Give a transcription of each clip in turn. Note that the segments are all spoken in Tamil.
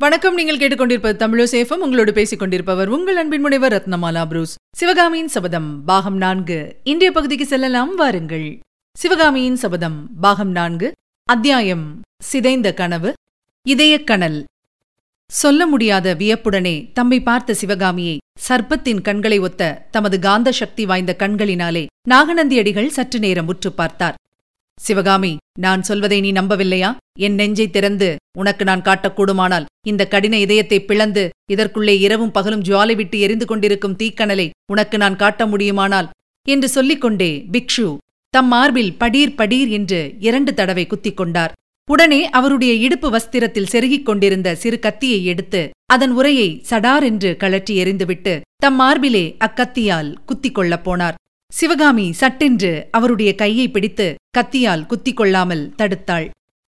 வணக்கம். நீங்கள் கேட்டுக்கொண்டிருப்பது தமிழசேஃபம் உங்களோடு பேசிக் கொண்டிருப்பவர் உங்கள் அன்பின் முனைவர் ரத்னமாலா புரூஸ். சிவகாமியின் சபதம் பாகம் நான்கு. இன்றைய பகுதிக்கு செல்லலாம். வாருங்கள். சிவகாமியின் சபதம் பாகம் நான்கு. அத்தியாயம் சிதைந்த கனவு. இதயக்கணல் சொல்ல முடியாத வியப்புடனே தம்மை பார்த்த சிவகாமியை சர்ப்பத்தின் கண்களை ஒத்த தமது காந்த சக்தி வாய்ந்த கண்களினாலே நாகநந்தியடிகள் சற்று நேரம் உற்று பார்த்தார். சிவகாமி நான் சொல்வதை நீ நம்பவில்லையா? என் நெஞ்சை திறந்து உனக்கு நான் காட்டக்கூடுமானால் இந்த கடின இதயத்தை பிளந்து இதற்குள்ளே இரவும் பகலும் ஜுவாலை விட்டு எரிந்து கொண்டிருக்கும் தீக்கனலை உனக்கு நான் காட்ட முடியுமானால்? என்று சொல்லிக்கொண்டே பிக்ஷு தம் மார்பில் படீர் படீர் என்று இரண்டு தடவை குத்திக் கொண்டார் உடனே அவருடைய இடுப்பு வஸ்திரத்தில் செருகிக் கொண்டிருந்த சிறு கத்தியை எடுத்து அதன் உரையை சடார் என்று கழற்றி எறிந்துவிட்டு தம் மார்பிலே அக்கத்தியால் குத்திக் கொள்ளப் போனார். சிவகாமி சட்டென்று அவருடைய கையை பிடித்து கத்தியால் குத்திக் கொள்ளாமல் தடுத்தாள்.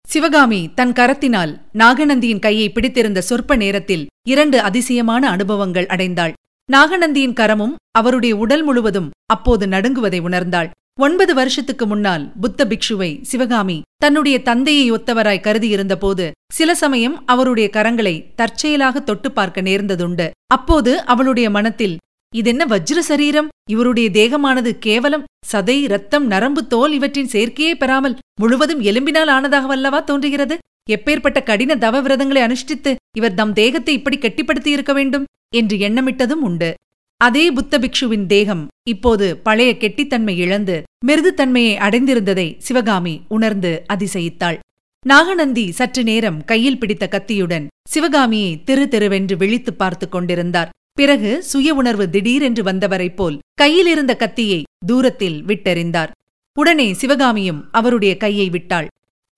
சிவகாமி தன் கரத்தினால் நாகநந்தியின் கையை பிடித்திருந்த சொற்ப நேரத்தில் இரண்டு அதிசயமான அனுபவங்கள் அடைந்தாள். நாகநந்தியின் கரமும் அவருடைய உடல் முழுவதும் அப்போது நடுங்குவதை உணர்ந்தாள். ஒன்பது வருஷத்துக்கு முன்னால் புத்த பிக்ஷுவை சிவகாமி தன்னுடைய தந்தையை ஒத்தவராய் கருதியிருந்தபோது சில சமயம் அவருடைய கரங்களை தற்செயலாக தொட்டு பார்க்க நேர்ந்ததுண்டு. அப்போது அவளுடைய மனத்தில் இதென்ன வஜ்ர சரீரம்? இவருடைய தேகமானது கேவலம் சதை ரத்தம் நரம்பு தோல் இவற்றின் சேர்க்கையே பெறாமல் முழுவதும் எலும்பினால் ஆனதாகவல்லவா தோன்றுகிறது? எப்பேற்பட்ட கடின தவ விரதங்களை அனுஷ்டித்து இவர் தம் தேகத்தை இப்படி கெட்டிப்படுத்தி இருக்க வேண்டும்? என்று எண்ணமிட்டதும் உண்டு. அதே புத்த பிக்ஷுவின் தேகம் இப்போது பழைய கெட்டித்தன்மை இழந்து மிருதுத்தன்மையை அடைந்திருந்ததை சிவகாமி உணர்ந்து அதிசயித்தாள். நாகநந்தி சற்று நேரம் கையில் பிடித்த கத்தியுடன் சிவகாமியை திரு தெருவென்று விழித்துப் பார்த்துக் கொண்டிருந்தார். பிறகு சுய உணர்வு திடீரென்று வந்தவரைப் போல் கையிலிருந்த கத்தியை தூரத்தில் விட்டெறிந்தார். உடனே சிவகாமியும் அவருடைய கையை விட்டாள்.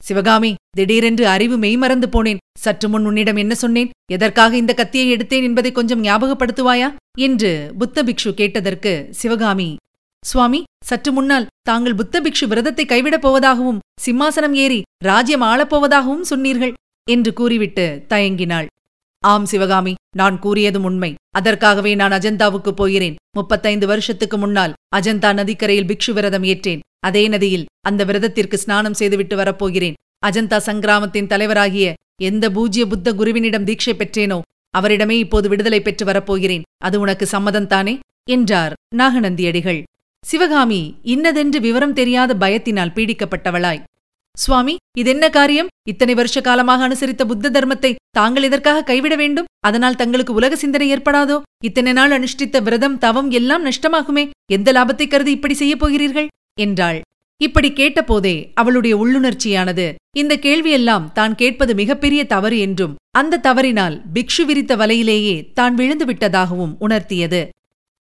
சிவகாமி திடீரென்று அறிவு மெய்மறந்து போனேன். சற்று முன் உன்னிடம் என்ன சொன்னேன்? எதற்காக இந்த கத்தியை எடுத்தேன் என்பதை கொஞ்சம் ஞாபகப்படுத்துவாயா? என்று புத்த பிக்ஷு கேட்டதற்கு சிவகாமி சுவாமி சற்று முன்னால் தாங்கள் புத்த பிக்ஷு விரதத்தை கைவிடப் போவதாகவும் சிம்மாசனம் ஏறி ராஜ்யம் ஆளப்போவதாகவும் சொன்னீர்கள் என்று கூறிவிட்டு தயங்கினாள். ஆம் சிவகாமி நான் கூறியதும் உண்மை. அதற்காகவே நான் அஜந்தாவுக்கு போகிறேன். முப்பத்தைந்து வருஷத்துக்கு முன்னால் அஜந்தா நதிக்கரையில் பிக்ஷு விரதம் ஏற்றேன். அதே நதியில் அந்த விரதத்திற்கு ஸ்நானம் செய்துவிட்டு வரப்போகிறேன். அஜந்தா சங்கிராமத்தின் தலைவராகிய எந்த பூஜ்ய புத்த குருவினிடம் தீட்சை பெற்றேனோ அவரிடமே இப்போது விடுதலை பெற்று வரப்போகிறேன். அது உனக்கு சம்மதம்தானே என்றார் நாகநந்தியடிகள். சிவகாமி இன்னதென்று விவரம் தெரியாத பயத்தினால் பீடிக்கப்பட்டவளாய். சுவாமி இதென்ன காரியம்? இத்தனை வருஷ காலமாக அனுசரித்த புத்த தர்மத்தை தாங்கள் இதற்காக கைவிட வேண்டும்? அதனால் தங்களுக்கு உலக சிந்தனை ஏற்படாதோ? இத்தனை நாள் அனுஷ்டித்த விரதம் தவம் எல்லாம் நஷ்டமாகுமே? எந்த லாபத்தை கருதி இப்படி செய்யப் போகிறீர்கள்? என்றாள். இப்படி கேட்டபோதே அவளுடைய உள்ளுணர்ச்சியானது இந்த கேள்வியெல்லாம் தான் கேட்பது மிகப்பெரிய தவறு என்றும் அந்த தவறினால் பிக்ஷு விரித்த வலையிலேயே தான் விழுந்து விட்டதாகவும் உணர்த்தியது.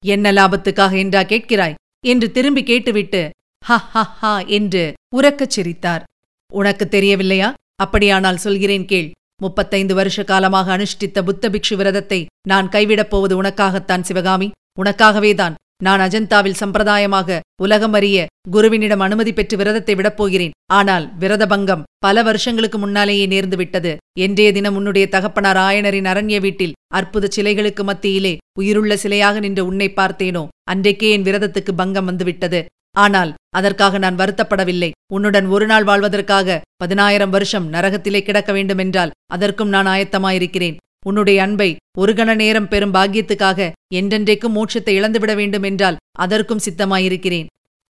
என்ன லாபத்துக்காக என்றா கேட்கிறாய்? என்று திரும்பி கேட்டுவிட்டு ஹ ஹ ஹா என்று உறக்கச் சிரித்தார். உனக்கு தெரியவில்லையா? அப்படியானால் சொல்கிறேன் கேள். முப்பத்தைந்து வருஷ காலமாக அனுஷ்டித்த புத்த பிக்ஷு விரதத்தை நான் கைவிடப் போவது உனக்காகத்தான் சிவகாமி. உனக்காகவேதான் நான் அஜந்தாவில் சம்பிரதாயமாக உலகம் அறிய குருவினிடம் அனுமதி பெற்று விரதத்தை விடப்போகிறேன் ஆனால் விரத பங்கம் பல வருஷங்களுக்கு முன்னாலேயே நேர்ந்து விட்டது. என்றே தினம் உன்னுடைய தகப்பனார் ஆயனரின் அரண்ய வீட்டில் அற்புத சிலைகளுக்கு மத்தியிலே உயிருள்ள சிலையாக நின்று உன்னை பார்த்தேனோ? அன்றைக்கே என் விரதத்துக்கு பங்கம் வந்துவிட்டது. ஆனால் அதற்காக நான் வருத்தப்படவில்லை. உன்னுடன் ஒரு நாள் வாழ்வதற்காக பதினாயிரம் வருஷம் நரகத்திலே கிடக்க வேண்டுமென்றால் அதற்கும் நான் ஆயத்தமாயிருக்கிறேன். உன்னுடைய அன்பை ஒரு கண நேரம் பெறும் பாக்கியத்துக்காக என்றென்றைக்கும் மோட்சத்தை இழந்துவிட வேண்டும் என்றால் அதற்கும் சித்தமாயிருக்கிறேன்.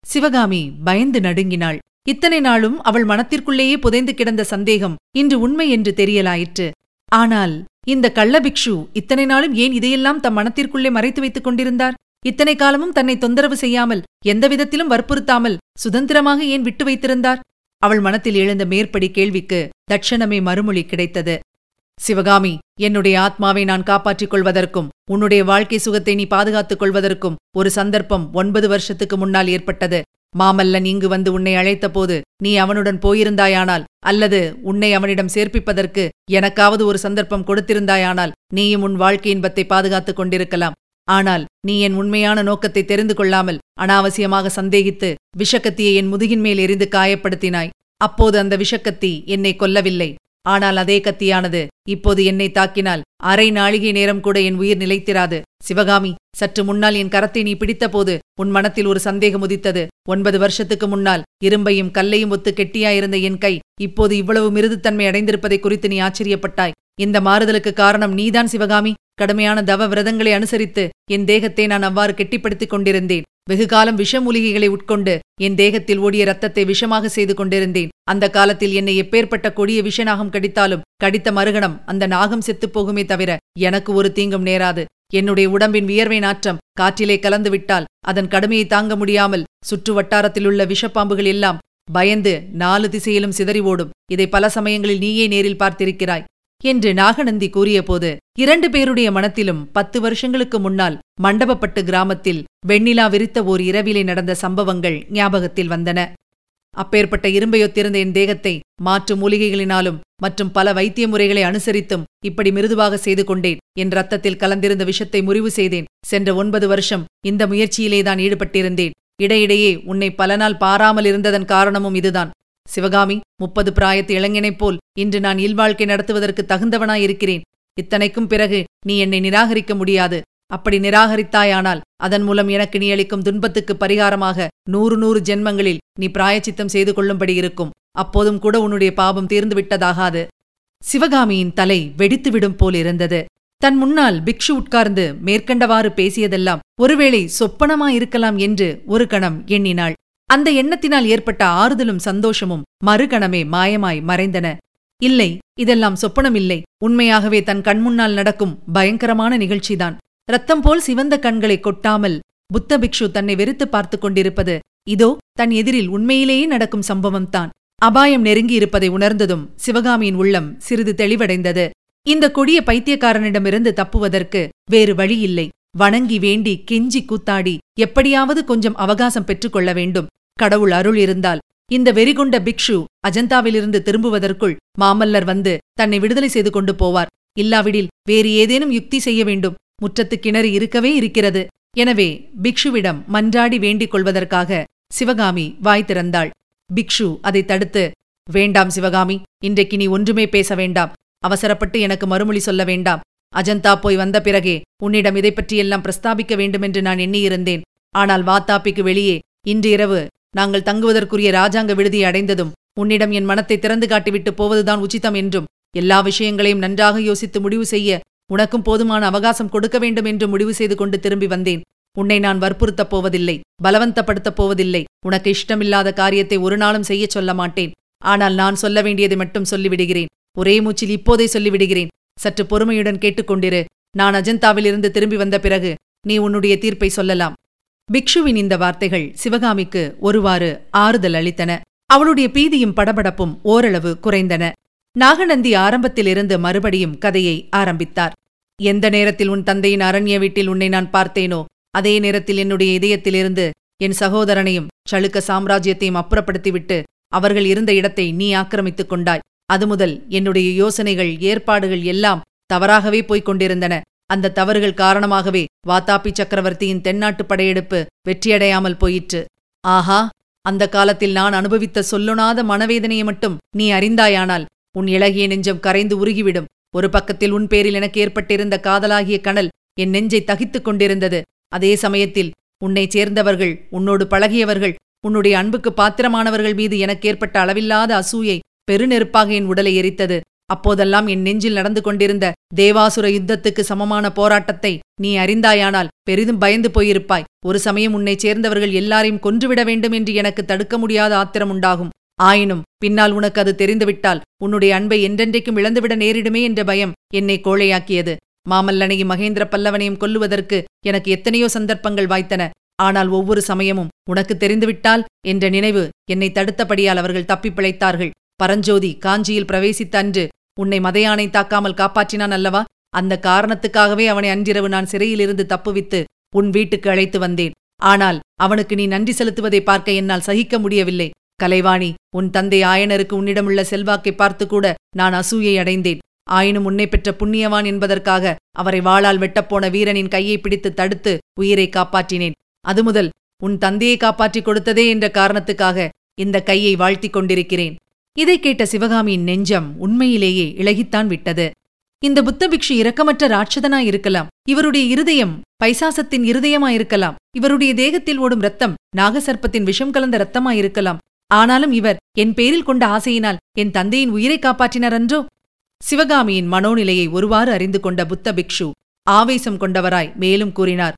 சிவகாமி பயந்து நடுங்கினாள். இத்தனை நாளும் அவள் மனத்திற்குள்ளேயே புதைந்து கிடந்த சந்தேகம் இன்று உண்மை என்று தெரியலாயிற்று. ஆனால் இந்த கள்ளபிக்ஷு இத்தனை நாளும் ஏன் இதையெல்லாம் தம் மனத்திற்குள்ளே மறைத்து வைத்துக் கொண்டிருந்தார்? இத்தனை காலமும் தன்னை தொந்தரவு செய்யாமல் எந்த விதத்திலும் வற்புறுத்தாமல் சுதந்திரமாக ஏன் விட்டு வைத்திருந்தார்? அவள் மனத்தில் எழுந்த மேற்படி கேள்விக்கு தட்சணமே மறுமொழி கிடைத்தது. சிவகாமி என்னுடைய ஆத்மாவை நான் காப்பாற்றிக் கொள்வதற்கும் உன்னுடைய வாழ்க்கை சுகத்தை நீ பாதுகாத்துக் கொள்வதற்கும் ஒரு சந்தர்ப்பம் ஒன்பது வருஷத்துக்கு முன்னால் ஏற்பட்டது. மாமல்லன் இங்கு வந்து உன்னை அழைத்தபோது நீ அவனுடன் போயிருந்தாயானால் அல்லது உன்னை அவனிடம் சேர்ப்பிப்பதற்கு எனக்காவது ஒரு சந்தர்ப்பம் கொடுத்திருந்தாயானால் நீயும் உன் வாழ்க்கை இன்பத்தை பாதுகாத்துக் கொண்டிருக்கலாம். ஆனால் நீ என் உண்மையான நோக்கத்தை தெரிந்து கொள்ளாமல் அனாவசியமாக சந்தேகித்து விஷக்கத்தியை என் முதுகின் மேல் எரிந்து காயப்படுத்தினாய். அப்போது அந்த விஷக்கத்தி என்னை கொல்லவில்லை. ஆனால் அதே கத்தியானது இப்போது என்னை தாக்கினால் அரை நாழிகை நேரம் கூட என் உயிர் நிலைத்திராது. சிவகாமி சற்று முன்னால் என் கரத்தை நீ பிடித்தபோது உன் மனத்தில் ஒரு சந்தேகம் உதித்தது. ஒன்பது வருஷத்துக்கு முன்னால் இரும்பையும் கல்லையும் ஒத்து கெட்டியாயிருந்த என் கை இப்போது இவ்வளவு மிருதுத்தன்மை அடைந்திருப்பதை குறித்து நீ ஆச்சரியப்பட்டாய். இந்த மாறுதலுக்கு காரணம் நீதான் சிவகாமி. கடுமையான தவ விரதங்களை அனுசரித்து என் தேகத்தை நான் அவ்வாறு கெட்டிப்படுத்திக் கொண்டிருந்தேன். வெகுகாலம் விஷமூலிகைகளை உட்கொண்டு என் தேகத்தில் ஓடிய ரத்தத்தை விஷமாக செய்து கொண்டிருந்தேன். அந்த காலத்தில் என்னை எப்பேற்பட்ட கொடிய விஷநாகம் கடித்தாலும் கடித்த மறுகணம் அந்த நாகம் செத்துப் போகுமே தவிர எனக்கு ஒரு தீங்கும் நேராது. என்னுடைய உடம்பின் வியர்வை நாற்றம் காற்றிலே கலந்து விட்டால் அதன் கடுமையை தாங்க முடியாமல் சுற்று வட்டாரத்திலுள்ள விஷப்பாம்புகள் எல்லாம் பயந்து நாலு திசையிலும் சிதறி ஓடும். இதை பல சமயங்களில் நீயே நேரில் பார்த்திருக்கிறாய். என்று நாகநந்தி கூறியபோது இரண்டு பேருடைய மனத்திலும் பத்து வருஷங்களுக்கு முன்னால் மண்டபப்பட்டு கிராமத்தில் வெண்ணிலா விரித்த ஓர் இரவிலே நடந்த சம்பவங்கள் ஞாபகத்தில் வந்தன. அப்பேற்பட்ட இரும்பையொத்திருந்த என் தேகத்தை மாற்று மூலிகைகளினாலும் மற்றும் பல வைத்திய முறைகளை அனுசரித்தும் இப்படி மிருதுவாக செய்து கொண்டேன். என் ரத்தத்தில் கலந்திருந்த விஷத்தை முறிவு செய்தேன். சென்ற ஒன்பது வருஷம் இந்த முயற்சியிலேதான் ஈடுபட்டிருந்தேன். இடையிடையே உன்னை பல நாள் பாராமல் இருந்ததன் காரணமும் இதுதான். சிவகாமி முப்பது பிராயத்து இளைஞனைப் போல் இன்று நான் இல்வாழ்க்கை நடத்துவதற்கு தகுந்தவனாயிருக்கிறேன். இத்தனைக்கும் பிறகு நீ என்னை நிராகரிக்க முடியாது. அப்படி நிராகரித்தாயானால் அதன் மூலம் எனக்கு நீ அளிக்கும் துன்பத்துக்கு பரிகாரமாக நூறு நூறு ஜென்மங்களில் நீ பிராயச்சித்தம் செய்து கொள்ளும்படி இருக்கும். அப்போதும் கூட உன்னுடைய பாபம் தீர்ந்து விட்டதாகாது. சிவகாமியின் தலை வெடித்துவிடும் போல் இருந்தது. தன் முன்னால் பிக்ஷு உட்கார்ந்து மேற்கண்டவாறு பேசியதெல்லாம் ஒருவேளை சொப்பனமாயிருக்கலாம் என்று ஒரு கணம் எண்ணினாள். அந்த எண்ணத்தினால் ஏற்பட்ட ஆறுதலும் சந்தோஷமும் மறுகணமே மாயமாய் மறைந்தன. இல்லை இதெல்லாம் சொப்பனமில்லை. உண்மையாகவே தன் கண்முன்னால் நடக்கும் பயங்கரமான நிகழ்ச்சிதான். ரத்தம் போல் சிவந்த கண்களை கொட்டாமல் புத்த பிக்ஷு தன்னை வெறுத்து பார்த்து கொண்டிருப்பது இதோ தன் எதிரில் உண்மையிலேயே நடக்கும் சம்பவம்தான். அபாயம் நெருங்கியிருப்பதை உணர்ந்ததும் சிவகாமியின் உள்ளம் சிறிது தெளிவடைந்தது. இந்த கொடிய பைத்தியக்காரனிடமிருந்து தப்புவதற்கு வேறு வழியில்லை. வணங்கி வேண்டி கெஞ்சி கூத்தாடி எப்படியாவது கொஞ்சம் அவகாசம் பெற்றுக்கொள்ள வேண்டும். கடவுள் அருள் இருந்தால் இந்த வெறிகொண்ட பிக்ஷு அஜந்தாவிலிருந்து திரும்புவதற்குள் மாமல்லர் வந்து தன்னை விடுதலை செய்து கொண்டு போவார். இல்லாவிடில் வேறு ஏதேனும் யுக்தி செய்ய வேண்டும். முற்றத்து கிணறு இருக்கவே இருக்கிறது. எனவே பிக்ஷுவிடம் மன்றாடி வேண்டிக் கொள்வதற்காக சிவகாமி வாய் திறந்தாள். பிக்ஷு அதை தடுத்து வேண்டாம் சிவகாமி இன்றைக்கு நீ ஒன்றுமே பேச வேண்டாம். அவசரப்பட்டு எனக்கு மறுமொழி சொல்ல வேண்டாம். அஜந்தா போய் வந்த பிறகே உன்னிடம் இதைப்பற்றியெல்லாம் பிரஸ்தாபிக்க வேண்டுமென்று நான் எண்ணியிருந்தேன். ஆனால் வாத்தாப்பிக்கு வெளியே இன்று இரவு நாங்கள் தங்குவதற்குரிய ராஜாங்க விடுதியை அடைந்ததும் உன்னிடம் என் மனத்தை திறந்து காட்டிவிட்டு போவதுதான் உச்சிதம் என்றும் எல்லா விஷயங்களையும் நன்றாக யோசித்து முடிவு செய்ய உனக்கும் போதுமான அவகாசம் கொடுக்க வேண்டும் என்று முடிவு செய்து கொண்டு திரும்பி வந்தேன். உன்னை நான் வற்புறுத்தப் போவதில்லை பலவந்தப்படுத்தப் போவதில்லை உனக்கு இஷ்டமில்லாத காரியத்தை ஒரு நாளும் செய்யச் சொல்ல மாட்டேன். ஆனால் நான் சொல்ல வேண்டியதை மட்டும் சொல்லிவிடுகிறேன். ஒரே மூச்சில் இப்போதே சொல்லிவிடுகிறேன். சற்று பொறுமையுடன் கேட்டுக்கொண்டிரு. நான் அஜந்தாவிலிருந்து திரும்பி வந்த பிறகு நீ உன்னுடைய தீர்ப்பை சொல்லலாம். பிக்ஷுவின் இந்த வார்த்தைகள் சிவகாமிக்கு ஒருவாறு ஆறுதல் அளித்தன. அவளுடைய பீதியும் படபடப்பும் ஓரளவு குறைந்தன. நாகநந்தி ஆரம்பத்திலிருந்து மறுபடியும் கதையை ஆரம்பித்தார். எந்த நேரத்தில் உன் தந்தையின் அரண்ய வீட்டில் உன்னை நான் பார்த்தேனோ அதே நேரத்தில் என்னுடைய இதயத்திலிருந்து என் சகோதரனையும் சளுக்க சாம்ராஜ்யத்தையும் அப்புறப்படுத்திவிட்டு அவர்கள் இருந்த இடத்தை நீ ஆக்கிரமித்துக் கொண்டாய். அது முதல் என்னுடைய யோசனைகள் ஏற்பாடுகள் எல்லாம் தவறாகவே போய்க் கொண்டிருந்தன. அந்த தவறுகள் காரணமாகவே வாத்தாப்பி சக்கரவர்த்தியின் தென்னாட்டு படையெடுப்பு வெற்றியடையாமல் போயிற்று. ஆஹா அந்த காலத்தில் நான் அனுபவித்த சொல்லுணாத மனவேதனையை மட்டும் நீ அறிந்தாயானால் உன் இளகிய நெஞ்சம் கரைந்து உருகிவிடும். ஒரு பக்கத்தில் உன் பேரில் எனக்கு ஏற்பட்டிருந்த காதலாகிய கனல் என் நெஞ்சை தகித்துக் கொண்டிருந்தது. அதே சமயத்தில் உன்னைச் சேர்ந்தவர்கள் உன்னோடு பழகியவர்கள் உன்னுடைய அன்புக்கு பாத்திரமானவர்கள் மீது எனக்கு ஏற்பட்ட அளவில்லாத அசூயை பெருநெருப்பாக என் உடலை எரித்தது. அப்போதெல்லாம் என் நெஞ்சில் நடந்து கொண்டிருந்த தேவாசுர யுத்தத்துக்கு சமமான போராட்டத்தை நீ அறிந்தாயானால் பெரிதும் பயந்து போயிருப்பாய். ஒரு சமயம் உன்னைச் சேர்ந்தவர்கள் எல்லாரையும் கொன்றுவிட வேண்டும் என்று எனக்கு தடுக்க முடியாத ஆத்திரம் உண்டாகும். ஆயினும் பின்னால் உனக்கு அது தெரிந்துவிட்டால் உன்னுடைய அன்பை என்றென்றைக்கும் இழந்துவிட நேரிடுமே என்ற பயம் என்னை கோழையாக்கியது. மாமல்லனையும் மகேந்திர பல்லவனையும் கொல்லுவதற்கு எனக்கு எத்தனையோ சந்தர்ப்பங்கள் வாய்த்தன. ஆனால் ஒவ்வொரு சமயமும் உனக்கு தெரிந்துவிட்டால் என்ற நினைவு என்னை தடுத்தபடியால் அவர்கள் தப்பிப் பிழைத்தார்கள். பரஞ்சோதி காஞ்சியில் பிரவேசித்த அன்று உன்னை மதையானை தாக்காமல் காப்பாற்றினான் அல்லவா? அந்த காரணத்துக்காகவே அவனை அன்றிரவு நான் சிறையிலிருந்து தப்புவித்து உன் வீட்டுக்கு அழைத்து வந்தேன். ஆனால் அவனுக்கு நீ நன்றி செலுத்துவதை பார்க்க என்னால் சகிக்க முடியவில்லை. கலைவாணி உன் தந்தை ஆயனருக்கு உன்னிடமுள்ள செல்வாக்கை பார்த்துக்கூட நான் அசூயை அடைந்தேன். ஆயினும் உன்னை பெற்ற புண்ணியவான் என்பதற்காக அவரை வாளால் வெட்டப்போன வீரனின் கையை பிடித்து தடுத்து உயிரை காப்பாற்றினேன். அது முதல் உன் தந்தையை காப்பாற்றிக் கொடுத்ததே என்ற காரணத்துக்காக இந்த கையை வாழ்த்திக் கொண்டிருக்கிறேன். இதை கேட்ட சிவகாமியின் நெஞ்சம் உண்மையிலேயே இழகித்தான் விட்டது. இந்த புத்த பிக்ஷு இரக்கமற்ற ராட்சதனாயிருக்கலாம் இவருடைய இருதயம் பைசாசத்தின் இருதயமாயிருக்கலாம் இவருடைய தேகத்தில் ஓடும் ரத்தம் நாகசர்ப்பத்தின் விஷம் கலந்த ரத்தமாயிருக்கலாம் ஆனாலும் இவர் என் பேரில் கொண்ட ஆசையினால் என் தந்தையின் உயிரை காப்பாற்றினார் அன்றோ சிவகாமியின் மனோநிலையை ஒருவாறு அறிந்து கொண்ட புத்த பிக்ஷு ஆவேசம் கொண்டவராய் மேலும் கூறினார்.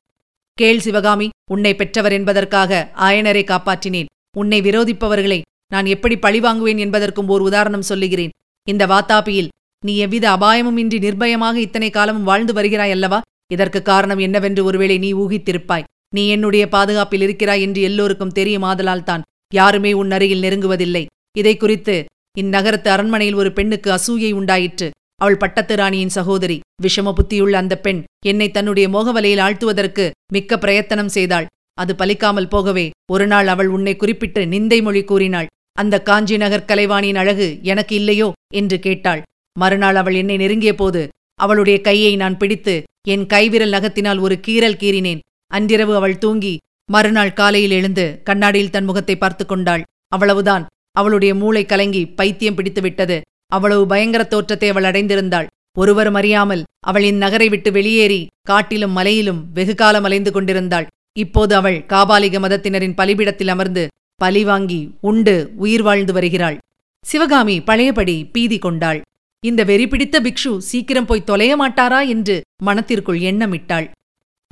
கேள் சிவகாமி உன்னை பெற்றவர் என்பதற்காக ஆயனரை காப்பாற்றினேன். உன்னை விரோதிப்பவர்களை நான் எப்படி பழிவாங்குவேன் என்பதற்கும் ஓர் உதாரணம் சொல்லுகிறேன். இந்த வாத்தாபியில் நீ எவ்வித அபாயமும் இன்றி நிர்பயமாக இத்தனை காலமும் வாழ்ந்து வருகிறாய் அல்லவா? இதற்கு காரணம் என்னவென்று ஒருவேளை நீ ஊகித்திருப்பாய். நீ என்னுடைய பாதுகாப்பில் இருக்கிறாய் என்று எல்லோருக்கும் தெரியுமாதலால் தான் யாருமே உன் அருகில் நெருங்குவதில்லை. இதை குறித்து இந்நகரத்து அரண்மனையில் ஒரு பெண்ணுக்கு அசூயை உண்டாயிற்று. அவள் பட்டத்து ராணியின் சகோதரி. விஷம புத்தியுள்ள அந்த பெண் என்னை தன்னுடைய மோகவலையில் ஆழ்த்துவதற்கு மிக்க பிரயத்தனம் செய்தாள். அது பலிக்காமல் போகவே ஒருநாள் அவள் உன்னை குறிப்பிட்டு நிந்தை மொழி கூறினாள். அந்த காஞ்சி நகர் கலைவாணியின் அழகு எனக்கு இல்லையோ? என்று கேட்டாள். மறுநாள் அவள் என்னை நெருங்கிய போது அவளுடைய கையை நான் பிடித்து என் கைவிரல் நகத்தினால் ஒரு கீறல் கீறினேன். அன்றிரவு அவள் தூங்கி மறுநாள் காலையில் எழுந்து கண்ணாடியில் தன் முகத்தை பார்த்து கொண்டாள். அவ்வளவுதான். அவளுடைய மூளை கலங்கி பைத்தியம் பிடித்துவிட்டது அவ்வளவு பயங்கர தோற்றத்தை அவள் அடைந்திருந்தாள். ஒருவரும் அறியாமல் அவள் இந்நகரை விட்டு வெளியேறி காட்டிலும் மலையிலும் வெகு காலம் அலைந்து கொண்டிருந்தாள். இப்போது அவள் காபாலிக மதத்தினரின் பலிபிடத்தில் அமர்ந்து பலி வாங்கி உண்டு உயிர் வாழ்ந்து வருகிறாள். சிவகாமி பழையபடி பீதி கொண்டாள். இந்த வெறி பிடித்த பிக்ஷு சீக்கிரம் போய் தொலைய மாட்டாரா என்று மனத்திற்குள் எண்ணமிட்டாள்.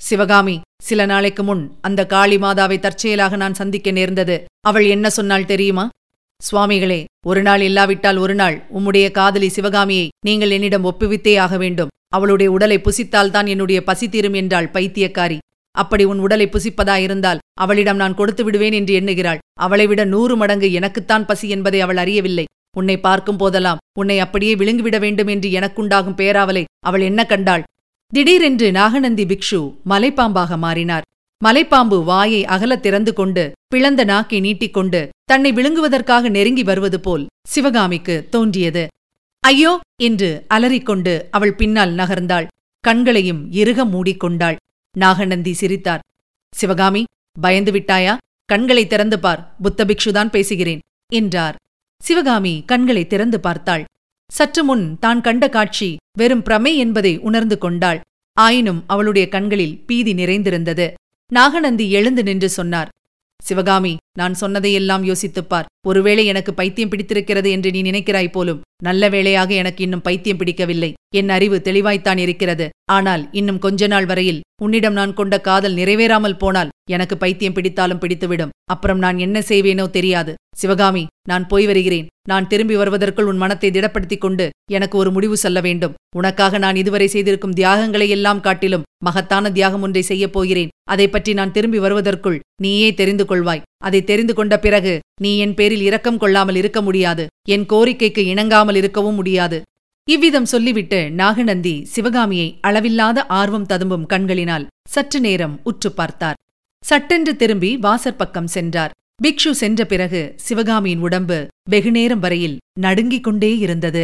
சிவகாமி சில நாளைக்கு முன் அந்த காளி மாதாவை தற்செயலாக நான் சந்திக்க நேர்ந்தது. அவள் என்ன சொன்னாள் தெரியுமா? சுவாமிகளே ஒரு நாள் இல்லாவிட்டால் ஒரு நாள் உம்முடைய காதலி சிவகாமியை நீங்கள் என்னிடம் ஒப்புவித்தே ஆக வேண்டும். அவளுடைய உடலை புசித்தால்தான் என்னுடைய பசி தீரும் என்றாள் பைத்தியக்காரி. அப்படி உன் உடலை புசிப்பதாயிருந்தால் அவளிடம் நான் கொடுத்து விடுவேன் என்று எண்ணுகிறாள். அவளை விட நூறு மடங்கு எனக்குத்தான் பசி என்பதை அவள் அறியவில்லை. உன்னை பார்க்கும் போதெல்லாம் உன்னை அப்படியே விழுங்கிவிட வேண்டும் என்று எனக்குண்டாகும் பேராவலை அவள் என்ன கண்டாள்? திடீரென்று நாகநந்தி பிக்ஷு மலைப்பாம்பாக மாறினார். மலைப்பாம்பு வாயை அகலத் திறந்து கொண்டு பிளந்த நாக்கை நீட்டிக்கொண்டு தன்னை விழுங்குவதற்காக நெருங்கி வருவது போல் சிவகாமிக்கு தோன்றியது. ஐயோ! என்று அலறிக்கொண்டு அவள் பின்னால் நகர்ந்தாள். கண்களையும் இறுக மூடிக்கொண்டாள். நாகநந்தி சிரித்தார். சிவகாமி பயந்து விட்டாயா? கண்களை திறந்து பார். புத்த பிக்ஷுதான் பேசுகிறேன் என்றார். சிவகாமி கண்களை திறந்து பார்த்தாள். சற்று முன் தான் கண்ட காட்சி வெறும் பிரமை என்பதை உணர்ந்து கொண்டாள். ஆயினும் அவளுடைய கண்களில் பீதி நிறைந்திருந்தது. நாகநந்தி எழுந்து நின்று சொன்னார். சிவகாமி நான் சொன்னதையெல்லாம் யோசித்துப்பார் ஒருவேளை எனக்கு பைத்தியம் பிடித்திருக்கிறது என்று நீ நினைக்கிறாய் போலும் நல்ல வேளையாக எனக்கு இன்னும் பைத்தியம் பிடிக்கவில்லை. என் அறிவு தெளிவாய்த்தான் இருக்கிறது. ஆனால் இன்னும் கொஞ்ச நாள் வரையில் உன்னிடம் நான் கொண்ட காதல் நிறைவேறாமல் போனால் எனக்கு பைத்தியம் பிடித்தாலும் பிடித்துவிடும். அப்புறம் நான் என்ன செய்வேனோ தெரியாது. சிவகாமி நான் போய் வருகிறேன். நான் திரும்பி வருவதற்குள் உன் மனத்தை திடப்படுத்திக் கொண்டு எனக்கு ஒரு முடிவு சொல்ல வேண்டும். உனக்காக நான் இதுவரை செய்திருக்கும் தியாகங்களை எல்லாம் காட்டிலும் மகத்தான தியாகம் ஒன்றை செய்யப் போகிறேன். அதை பற்றி நான் திரும்பி வருவதற்குள் நீயே தெரிந்து கொள்வாய். அதை தெரிந்து கொண்ட பிறகு நீ என் பேரில் இரக்கம் கொள்ளாமல் இருக்க முடியாது. என் கோரிக்கைக்கு இணங்காமல் இருக்கவும் முடியாது. இவ்விதம் சொல்லிவிட்டு நாகநந்தி சிவகாமியை அளவில்லாத ஆர்வம் ததும்பும் கண்களினால் சற்று நேரம் உற்று பார்த்தார். சட்டென்று திரும்பி வாசற்பக்கம் சென்றார். பிக்ஷு சென்ற பிறகு சிவகாமியின் உடம்பு வெகுநேரம் வரையில் நடுங்கிக் கொண்டே இருந்தது.